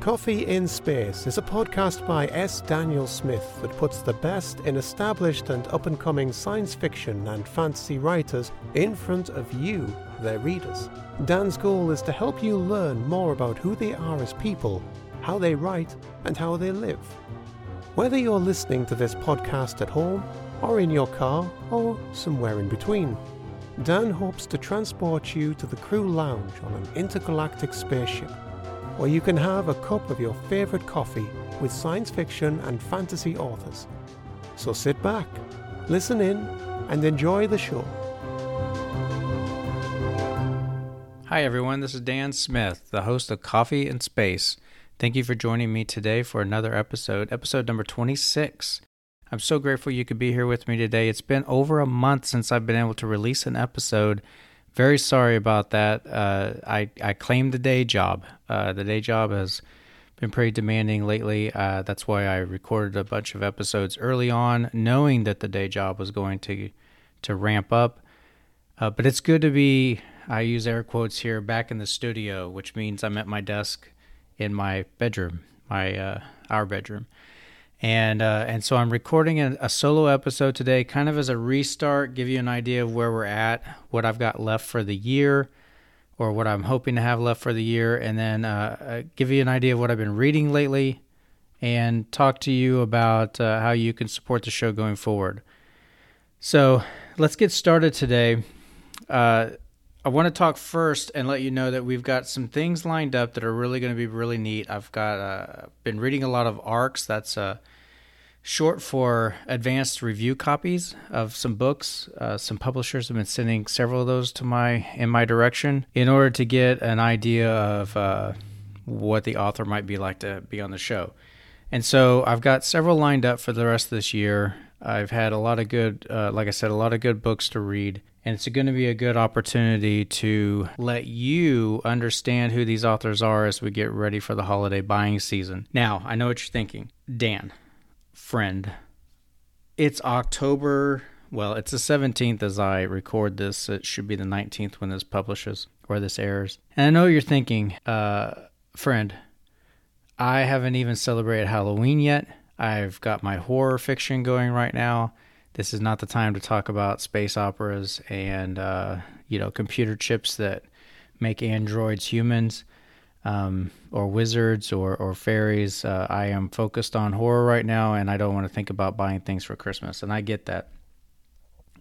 Coffee in Space is a podcast by S. Daniel Smith that puts the best in established and up and coming science fiction and fantasy writers in front of you, their readers. Dan's goal is to help you learn more about who they are as people, how they write, and how they live. Whether you're listening to this podcast at home, or in your car, or somewhere in between, Dan hopes to transport you to the crew lounge on an intergalactic spaceship where you can have a cup of your favourite coffee with science fiction and fantasy authors. So sit back, listen in, and enjoy the show. Hi, everyone. This is Dan Smith, the host of Coffee and Space. Thank you for joining me today for another episode, episode number 26. I'm so grateful you could be here with me today. It's been over a month since I've been able to release an episode very sorry about that. Uh, I I claimed the day job. Uh, the day job has been pretty demanding lately. Uh, that's why I recorded a bunch of episodes early on, knowing that the day job was going to to ramp up. Uh, but it's good to be. I use air quotes here, back in the studio, which means I'm at my desk in my bedroom, my uh, our bedroom and uh, and so I'm recording a, a, solo episode today, kind of as a restart, give you an idea of where we're at, what I've got left for the year, or what I'm hoping to have left for the year, and then uh, uh give you an idea of what I've been reading lately, and talk to you about uh, how you can support the show going forward. So let's get started today. Uh, I want to talk first and let you know that we've got some things lined up that are really going to be really neat. I've got uh, been reading a lot of ARCs. That's uh, short for advanced review copies of some books. Uh, some publishers have been sending several of those to my in my direction in order to get an idea of uh, what the author might be like to be on the show. And so I've got several lined up for the rest of this year. I've had a lot of good, uh, like I said, a lot of good books to read. And it's going to be a good opportunity to let you understand who these authors are as we get ready for the holiday buying season. Now, I know what you're thinking. Dan, friend, it's October. Well, it's the 17th as I record this. It should be the 19th when this publishes or this airs. And I know you're thinking, uh, friend, I haven't even celebrated Halloween yet. I've got my horror fiction going right now this is not the time to talk about space operas and uh, you know computer chips that make androids humans um, or wizards or, or fairies. Uh, I am focused on horror right now, and I don't want to think about buying things for Christmas. And I get that.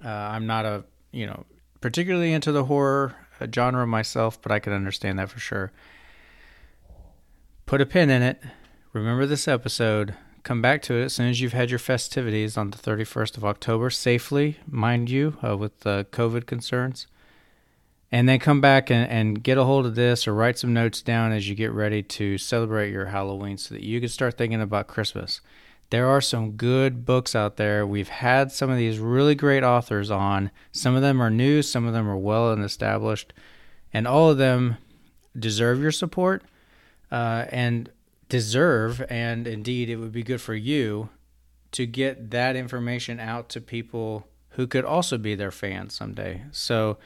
Uh, I'm not a you know particularly into the horror uh, genre myself, but I can understand that for sure. Put a pin in it. Remember this episode come back to it as soon as you've had your festivities on the 31st of October safely, mind you, uh, with uh, COVID concerns. And then come back and, and get a hold of this or write some notes down as you get ready to celebrate your Halloween so that you can start thinking about Christmas. There are some good books out there. We've had some of these really great authors on. Some of them are new, some of them are well and established, and all of them deserve your support. Uh, and deserve, and indeed it would be good for you to get that information out to people who could also be their fans someday. So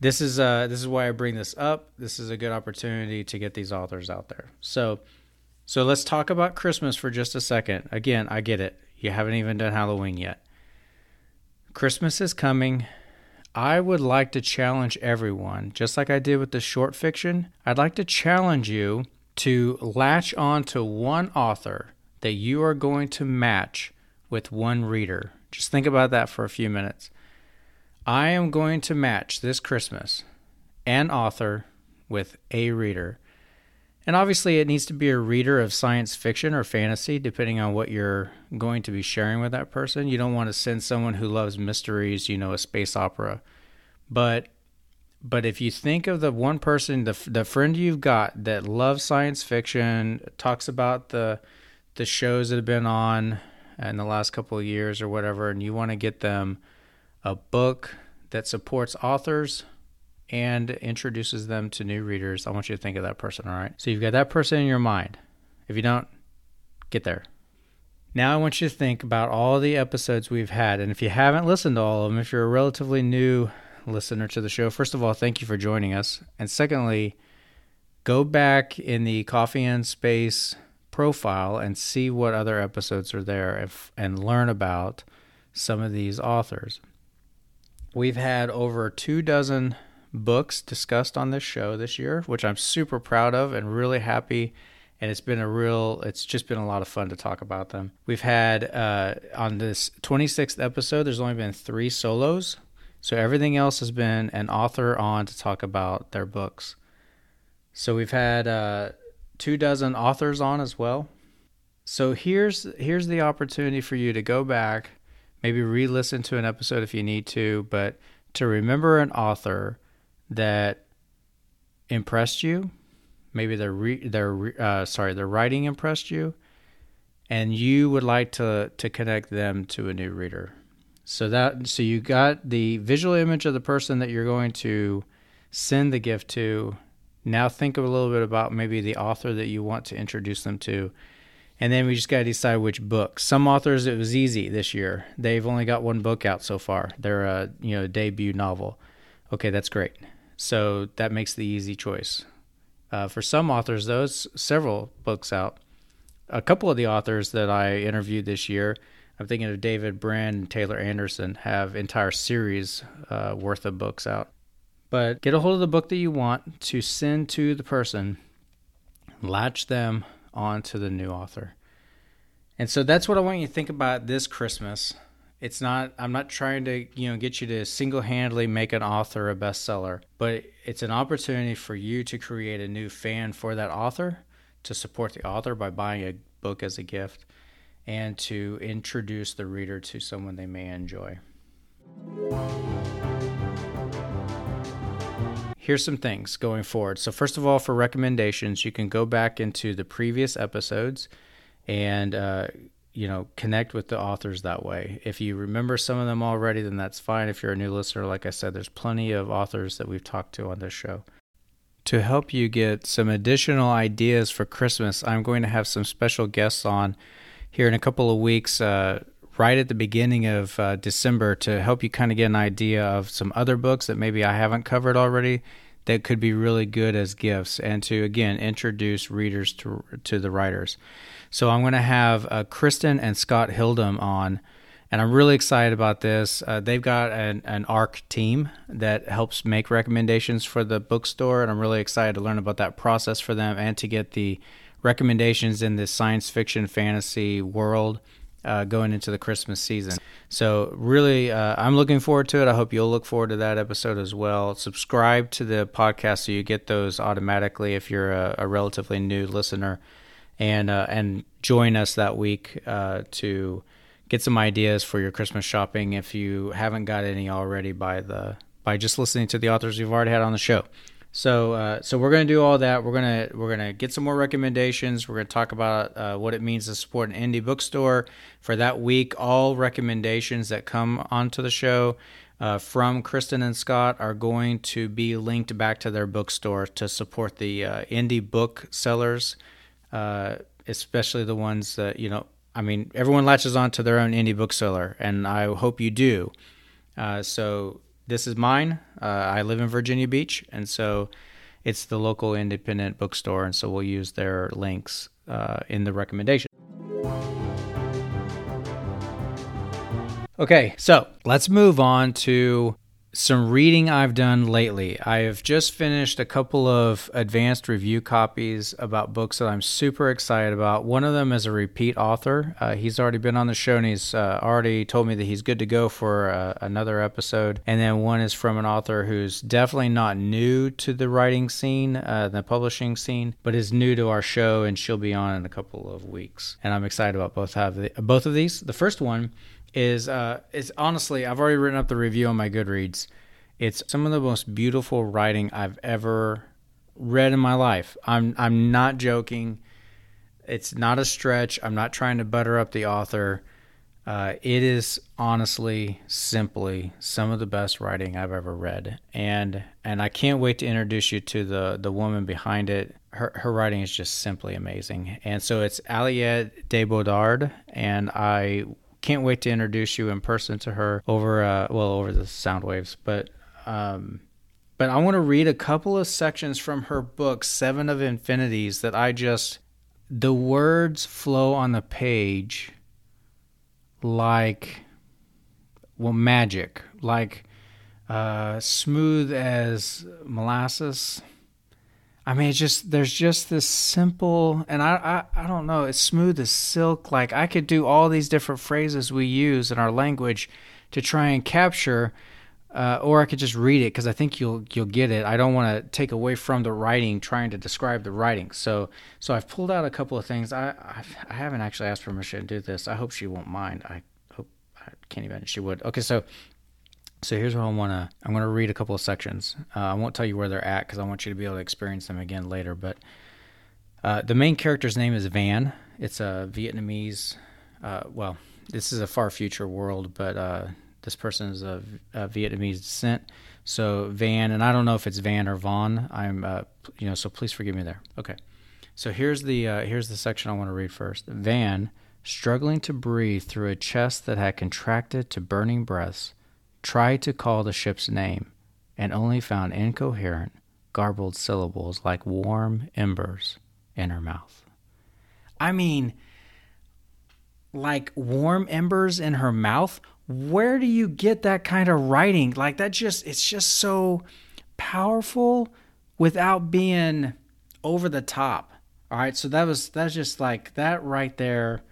this is uh this is why I bring this up. This is a good opportunity to get these authors out there. So so let's talk about Christmas for just a second. Again, I get it. You haven't even done Halloween yet. Christmas is coming. I would like to challenge everyone, just like I did with the short fiction. I'd like to challenge you to latch on to one author that you are going to match with one reader. Just think about that for a few minutes. I am going to match this Christmas an author with a reader. And obviously, it needs to be a reader of science fiction or fantasy, depending on what you're going to be sharing with that person. You don't want to send someone who loves mysteries, you know, a space opera. But but if you think of the one person, the the friend you've got that loves science fiction, talks about the the shows that have been on in the last couple of years or whatever, and you want to get them a book that supports authors and introduces them to new readers, I want you to think of that person, all right? So you've got that person in your mind. If you don't, get there. Now I want you to think about all the episodes we've had. And if you haven't listened to all of them, if you're a relatively new listener to the show, first of all, thank you for joining us. And secondly, go back in the Coffee and Space profile and see what other episodes are there and, and learn about some of these authors. We've had over two dozen books discussed on this show this year, which I'm super proud of and really happy. And it's been a real, it's just been a lot of fun to talk about them. We've had, uh, on this 26th episode, there's only been three solos. So everything else has been an author on to talk about their books. So we've had uh, two dozen authors on as well. So here's here's the opportunity for you to go back, maybe re-listen to an episode if you need to, but to remember an author that impressed you, maybe their re, their uh, sorry their writing impressed you, and you would like to to connect them to a new reader. So that so you got the visual image of the person that you're going to send the gift to. Now think a little bit about maybe the author that you want to introduce them to. And then we just got to decide which book. Some authors it was easy this year. They've only got one book out so far. They're a you know debut novel. Okay, that's great. So that makes the easy choice. Uh, for some authors, those several books out. A couple of the authors that I interviewed this year I'm thinking of David Brand and Taylor Anderson have entire series uh, worth of books out. But get a hold of the book that you want to send to the person, latch them onto the new author. And so that's what I want you to think about this Christmas. It's not I'm not trying to, you know, get you to single-handedly make an author a bestseller, but it's an opportunity for you to create a new fan for that author, to support the author by buying a book as a gift and to introduce the reader to someone they may enjoy. Here's some things going forward. So, first of all, for recommendations, you can go back into the previous episodes and uh, you know connect with the authors that way. If you remember some of them already, then that's fine. If you're a new listener, like I said, there's plenty of authors that we've talked to on this show. To help you get some additional ideas for Christmas, I'm going to have some special guests on here in a couple of weeks, uh, right at the beginning of uh, December, to help you kind of get an idea of some other books that maybe I haven't covered already that could be really good as gifts, and to again introduce readers to to the writers. So I'm going to have uh, Kristen and Scott Hildum on. And I'm really excited about this. Uh, they've got an, an ARC team that helps make recommendations for the bookstore, and I'm really excited to learn about that process for them and to get the recommendations in this science fiction fantasy world uh, going into the Christmas season. So, really, uh, I'm looking forward to it. I hope you'll look forward to that episode as well. Subscribe to the podcast so you get those automatically if you're a, a relatively new listener, and uh, and join us that week uh, to get some ideas for your Christmas shopping if you haven't got any already by the by just listening to the authors we've already had on the show. So, uh, so we're gonna do all that. We're gonna we're gonna get some more recommendations. We're gonna talk about uh, what it means to support an indie bookstore for that week. All recommendations that come onto the show uh, from Kristen and Scott are going to be linked back to their bookstore to support the uh, indie book sellers, uh, especially the ones that you know. I mean, everyone latches on to their own indie bookseller, and I hope you do. Uh, so this is mine. Uh, I live in Virginia Beach, and so it's the local independent bookstore, and so we'll use their links uh, in the recommendation. Okay, so let's move on to some reading I've done lately. I have just finished a couple of advanced review copies about books that I'm super excited about. One of them is a repeat author. Uh, he's already been on the show and he's uh, already told me that he's good to go for uh, another episode. And then one is from an author who's definitely not new to the writing scene, uh, the publishing scene, but is new to our show and she'll be on in a couple of weeks. And I'm excited about both have the, both of these. The first one is uh is honestly I've already written up the review on my Goodreads. It's some of the most beautiful writing I've ever read in my life. I'm I'm not joking. It's not a stretch. I'm not trying to butter up the author. Uh, it is honestly, simply some of the best writing I've ever read, and and I can't wait to introduce you to the the woman behind it. Her her writing is just simply amazing, and so it's Aliette de Bodard, and I can't wait to introduce you in person to her over uh, well over the sound waves but um, But I want to read a couple of sections from her book, Seven of Infinities, that I just, the words flow on the page like, well, magic, like uh, smooth as molasses. I mean, it's just there's just this simple, and I, I I don't know, it's smooth as silk. Like I could do all these different phrases we use in our language to try and capture, uh, or I could just read it because I think you'll you'll get it. I don't want to take away from the writing, trying to describe the writing. So so I've pulled out a couple of things. I I've, I haven't actually asked permission to do this. I hope she won't mind. I hope I can't imagine she would. Okay, so so here's what I want to. I'm going to read a couple of sections. Uh, I won't tell you where they're at because I want you to be able to experience them again later. But uh, the main character's name is Van. It's a Vietnamese. Uh, well, this is a far future world, but uh, this person is of Vietnamese descent. So Van, and I don't know if it's Van or Vaughn. I'm, uh, you know, so please forgive me there. Okay. So here's the uh, here's the section I want to read first. Van, struggling to breathe through a chest that had contracted to burning breaths tried to call the ship's name and only found incoherent, garbled syllables like warm embers in her mouth. I mean, like warm embers in her mouth? Where do you get that kind of writing? Like that just it's just so powerful without being over the top. All right, so that was that's just like that right there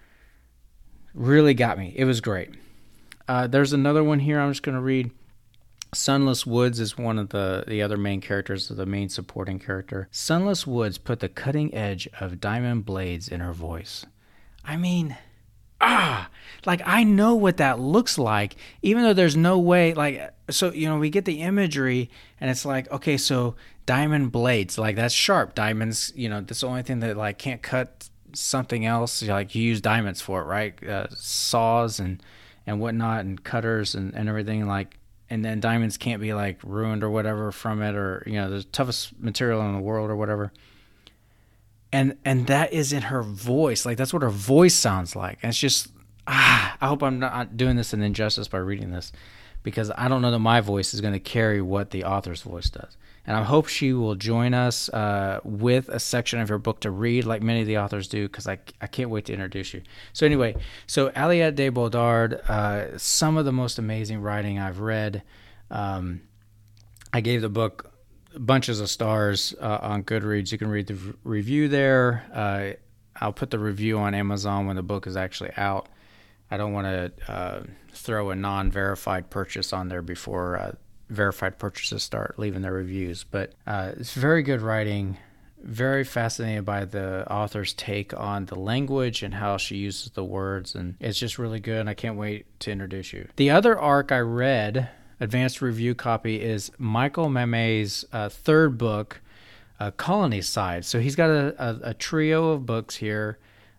really got me. It was great. Uh, there's another one here I'm just going to read. Sunless Woods is one of the, the other main characters, the main supporting character. Sunless Woods put the cutting edge of diamond blades in her voice. I mean, ah, like I know what that looks like, even though there's no way, like, so, you know, we get the imagery and it's like, okay, so diamond blades, like that's sharp. Diamonds, you know, that's the only thing that, like, can't cut something else. Like, you use diamonds for it, right? Uh, saws and and whatnot and cutters and, and everything like and then diamonds can't be like ruined or whatever from it or you know the toughest material in the world or whatever. And and that is in her voice. Like that's what her voice sounds like. And it's just ah, i hope i'm not doing this an injustice by reading this because i don't know that my voice is going to carry what the author's voice does and I hope she will join us uh, with a section of her book to read, like many of the authors do, because I, I can't wait to introduce you. So, anyway, so Aliette de Bodard, uh, some of the most amazing writing I've read. Um, I gave the book bunches of stars uh, on Goodreads. You can read the review there. Uh, I'll put the review on Amazon when the book is actually out. I don't want to uh, throw a non verified purchase on there before uh, verified purchases start leaving their reviews. But uh, it's very good writing. Very fascinated by the author's take on the language and how she uses the words, and it's just really good. And I can't wait to introduce you. The other arc I read, advanced review copy, is Michael Mammay's uh, third book, uh, Colonyside. So he's got a, a, a trio of books here.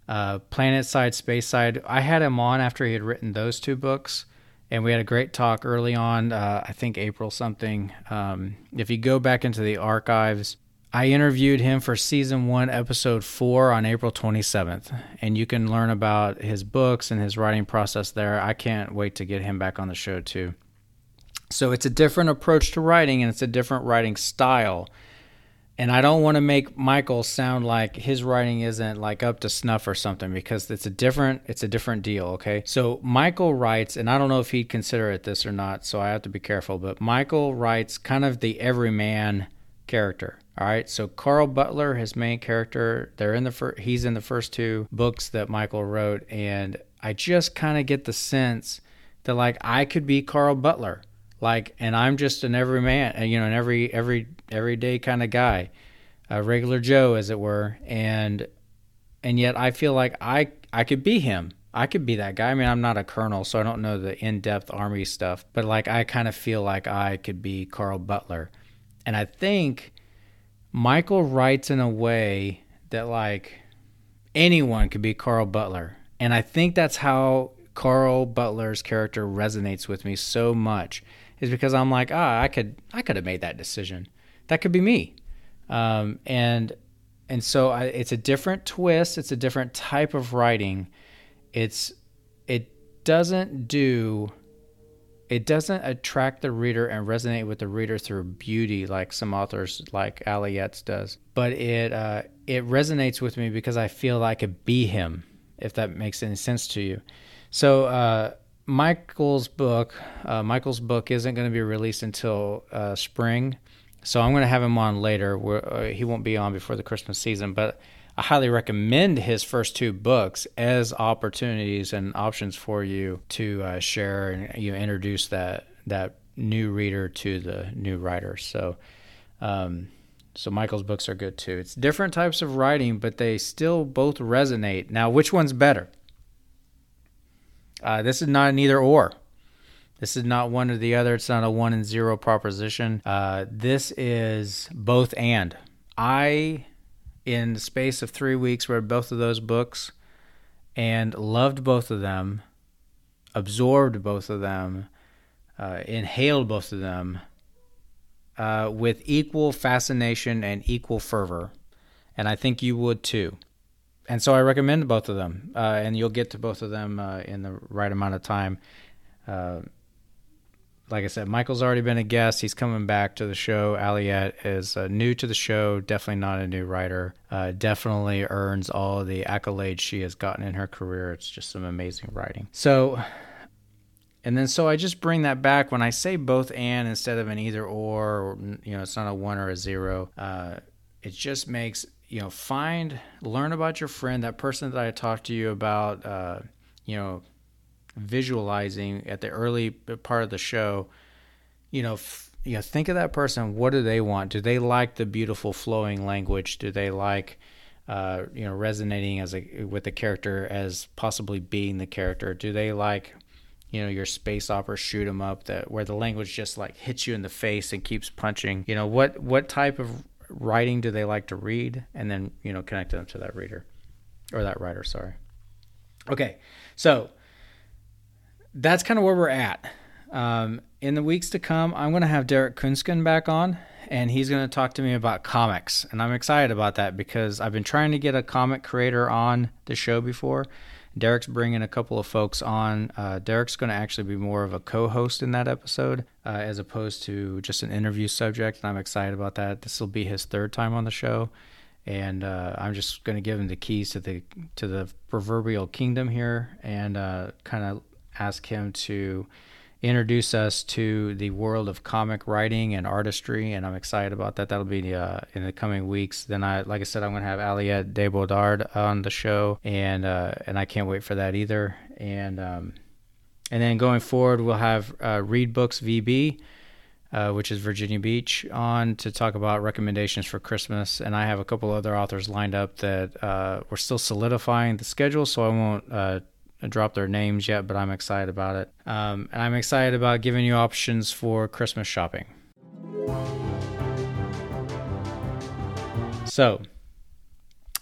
Uh, Planetside, Space Side. I had him on after he had written those two books and we had a great talk early on. Uh, I think April something. Um, if you go back into the archives, I interviewed him for season one, episode four on April 27th, and you can learn about his books and his writing process there. I can't wait to get him back on the show too. So it's a different approach to writing, and it's a different writing style and I don't want to make Michael sound like his writing isn't like up to snuff or something because it's a different it's a different deal, okay? So Michael writes and I don't know if he'd consider it this or not, so I have to be careful, but Michael writes kind of the everyman character. All right, so Carl Butler, his main character, they're in the fir- he's in the first two books that Michael wrote, and I just kind of get the sense that like I could be Carl Butler like and i'm just an every man uh, you know an every every everyday kind of guy a regular joe as it were. And and yet i feel like i i could be him. I could be that guy. I mean i'm not a colonel so i don't know the in-depth army stuff but like i kind of feel like i could be carl butler. And i think michael writes in a way that like anyone could be carl butler. And i think that's how carl butler's character resonates with me so much is because I'm like, ah, I could I could have made that decision. That could be me. Um, and and so I, it's a different twist. It's a different type of writing. It's it doesn't do it doesn't attract the reader and resonate with the reader through beauty like some authors like Aliette does, but it uh, it resonates with me because I feel I could be him, if that makes any sense to you. So uh, Michael's book, uh, Michael's book isn't going to be released until uh, spring, so I'm going to have him on later. Uh, he won't be on before the Christmas season, but I highly recommend his first two books as opportunities and options for you to uh, share and you know, introduce that that new reader to the new writer. So, um, so Michael's books are good too. It's different types of writing, but they still both resonate. Now, which one's better? Uh, this is not an either or. This is not one or the other. It's not a one and zero proposition. Uh, this is both and. I in the space of three weeks, read both of those books and loved both of them, absorbed both of them, uh, inhaled both of them uh, with equal fascination and equal fervor. And I think you would too. And so I recommend both of them, uh, and you'll get to both of them uh, in the right amount of time. Uh, like I said, Michael's already been a guest. He's coming back to the show. Aliette is uh, new to the show, definitely not a new writer. Uh, definitely earns all the accolades she has gotten in her career. It's just some amazing writing. So, and then so I just bring that back when I say both and instead of an either or, or you know, it's not a one or a zero. Uh, it just makes, you know, find, learn about your friend, that person that I talked to you about, uh, you know, visualizing at the early part of the show, you know, f- you know, think of that person. What do they want? Do they like the beautiful flowing language? Do they like, uh, you know, resonating as a with the character as possibly being the character? Do they like, you know, your space opera shoot 'em up that where the language just like hits you in the face and keeps punching? You know, what what type of writing do they like to read? And then you know, connect them to that reader or that writer. Sorry. Okay, so that's kind of where we're at. Um, in the weeks to come, I'm going to have Derek Kunsken back on, and he's going to talk to me about comics. And I'm excited about that because I've been trying to get a comic creator on the show before. Derek's bringing a couple of folks on. Uh, Derek's going to actually be more of a co host in that episode uh, as opposed to just an interview subject. And I'm excited about that. This will be his third time on the show. And uh, I'm just going to give him the keys to the to the proverbial kingdom here, and uh, kind of ask him to introduce us to the world of comic writing and artistry, and I'm excited about that. That'll be uh, in the coming weeks. Then I, like I said, I'm going to have Aliette Bodard on the show, and uh, and I can't wait for that either. And um, and then going forward, we'll have uh, Read Books VB. Uh, which is Virginia Beach, on to talk about recommendations for Christmas. And I have a couple other authors lined up that uh, we're still solidifying the schedule, so I won't uh, drop their names yet, but I'm excited about it. Um, and I'm excited about giving you options for Christmas shopping. So,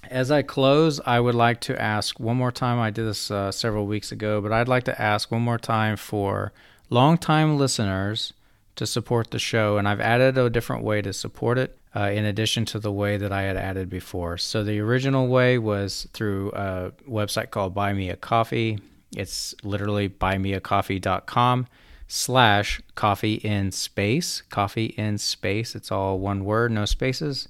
as I close, I would like to ask one more time. I did this uh, several weeks ago, but I'd like to ask one more time for longtime listeners to support the show. And I've added a different way to support it uh, in addition to the way that I had added before. So the original way was through a website called Buy Me a Coffee. It's literally buymeacoffee.com slash coffee in space. Coffee in space. It's all one word, no spaces.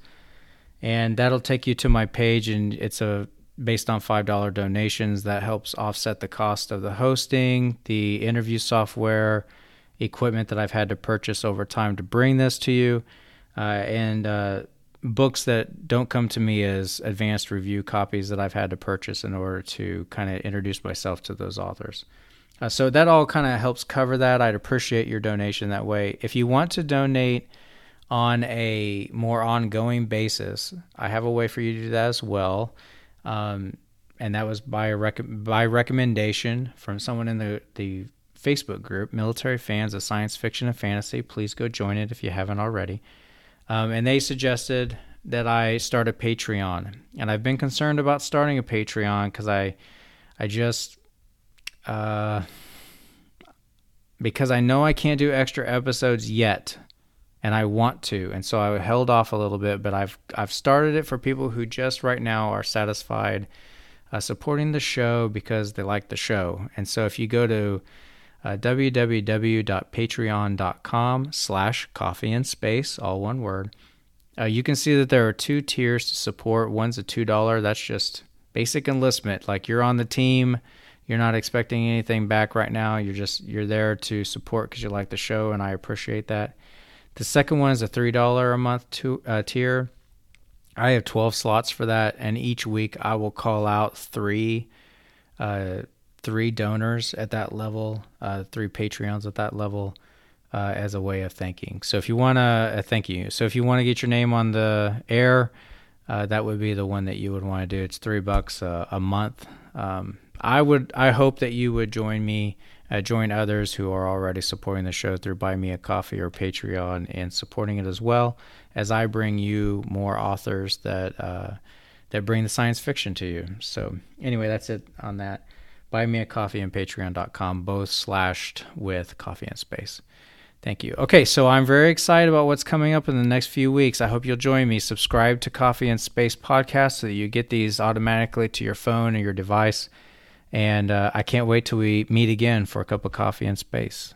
And that'll take you to my page, and it's a based on $5 donations that helps offset the cost of the hosting, the interview software, equipment that I've had to purchase over time to bring this to you uh, and uh, books that don't come to me as advanced review copies that I've had to purchase in order to kind of introduce myself to those authors. Uh, so that all kind of helps cover that. I'd appreciate your donation that way. If you want to donate on a more ongoing basis, I have a way for you to do that as well. Um, and that was by rec- by recommendation from someone in the, the Facebook group, Military Fans of Science Fiction and Fantasy. Please go join it if you haven't already. Um, and they suggested that I start a Patreon. And I've been concerned about starting a Patreon because I, I just, uh, because I know I can't do extra episodes yet, and I want to, and so I held off a little bit. But I've I've started it for people who just right now are satisfied uh, supporting the show because they like the show. And so if you go to uh, www.patreon.com slash coffee and space, all one word. Uh, you can see that there are two tiers to support. One's a $2. That's just basic enlistment. Like you're on the team. You're not expecting anything back right now. You're just, you're there to support because you like the show, and I appreciate that. The second one is a $3 a month to, uh, tier. I have 12 slots for that, and each week I will call out three uh, three donors at that level, uh, three Patreons at that level, uh, as a way of thanking. So if you want to, uh, thank you. So if you want to get your name on the air, uh, that would be the one that you would want to do. It's three bucks a, a month. Um, I would, I hope that you would join me, uh, join others who are already supporting the show through Buy Me a Coffee or Patreon and supporting it as well as I bring you more authors that that bring the science fiction to you. So anyway, that's it on that buy me a coffee and patreon.com, both slashed with coffee and space. Thank you. Okay, so I'm very excited about what's coming up in the next few weeks. I hope you'll join me. Subscribe to Coffee and Space podcast so that you get these automatically to your phone or your device. And uh, I can't wait till we meet again for a cup of coffee and space.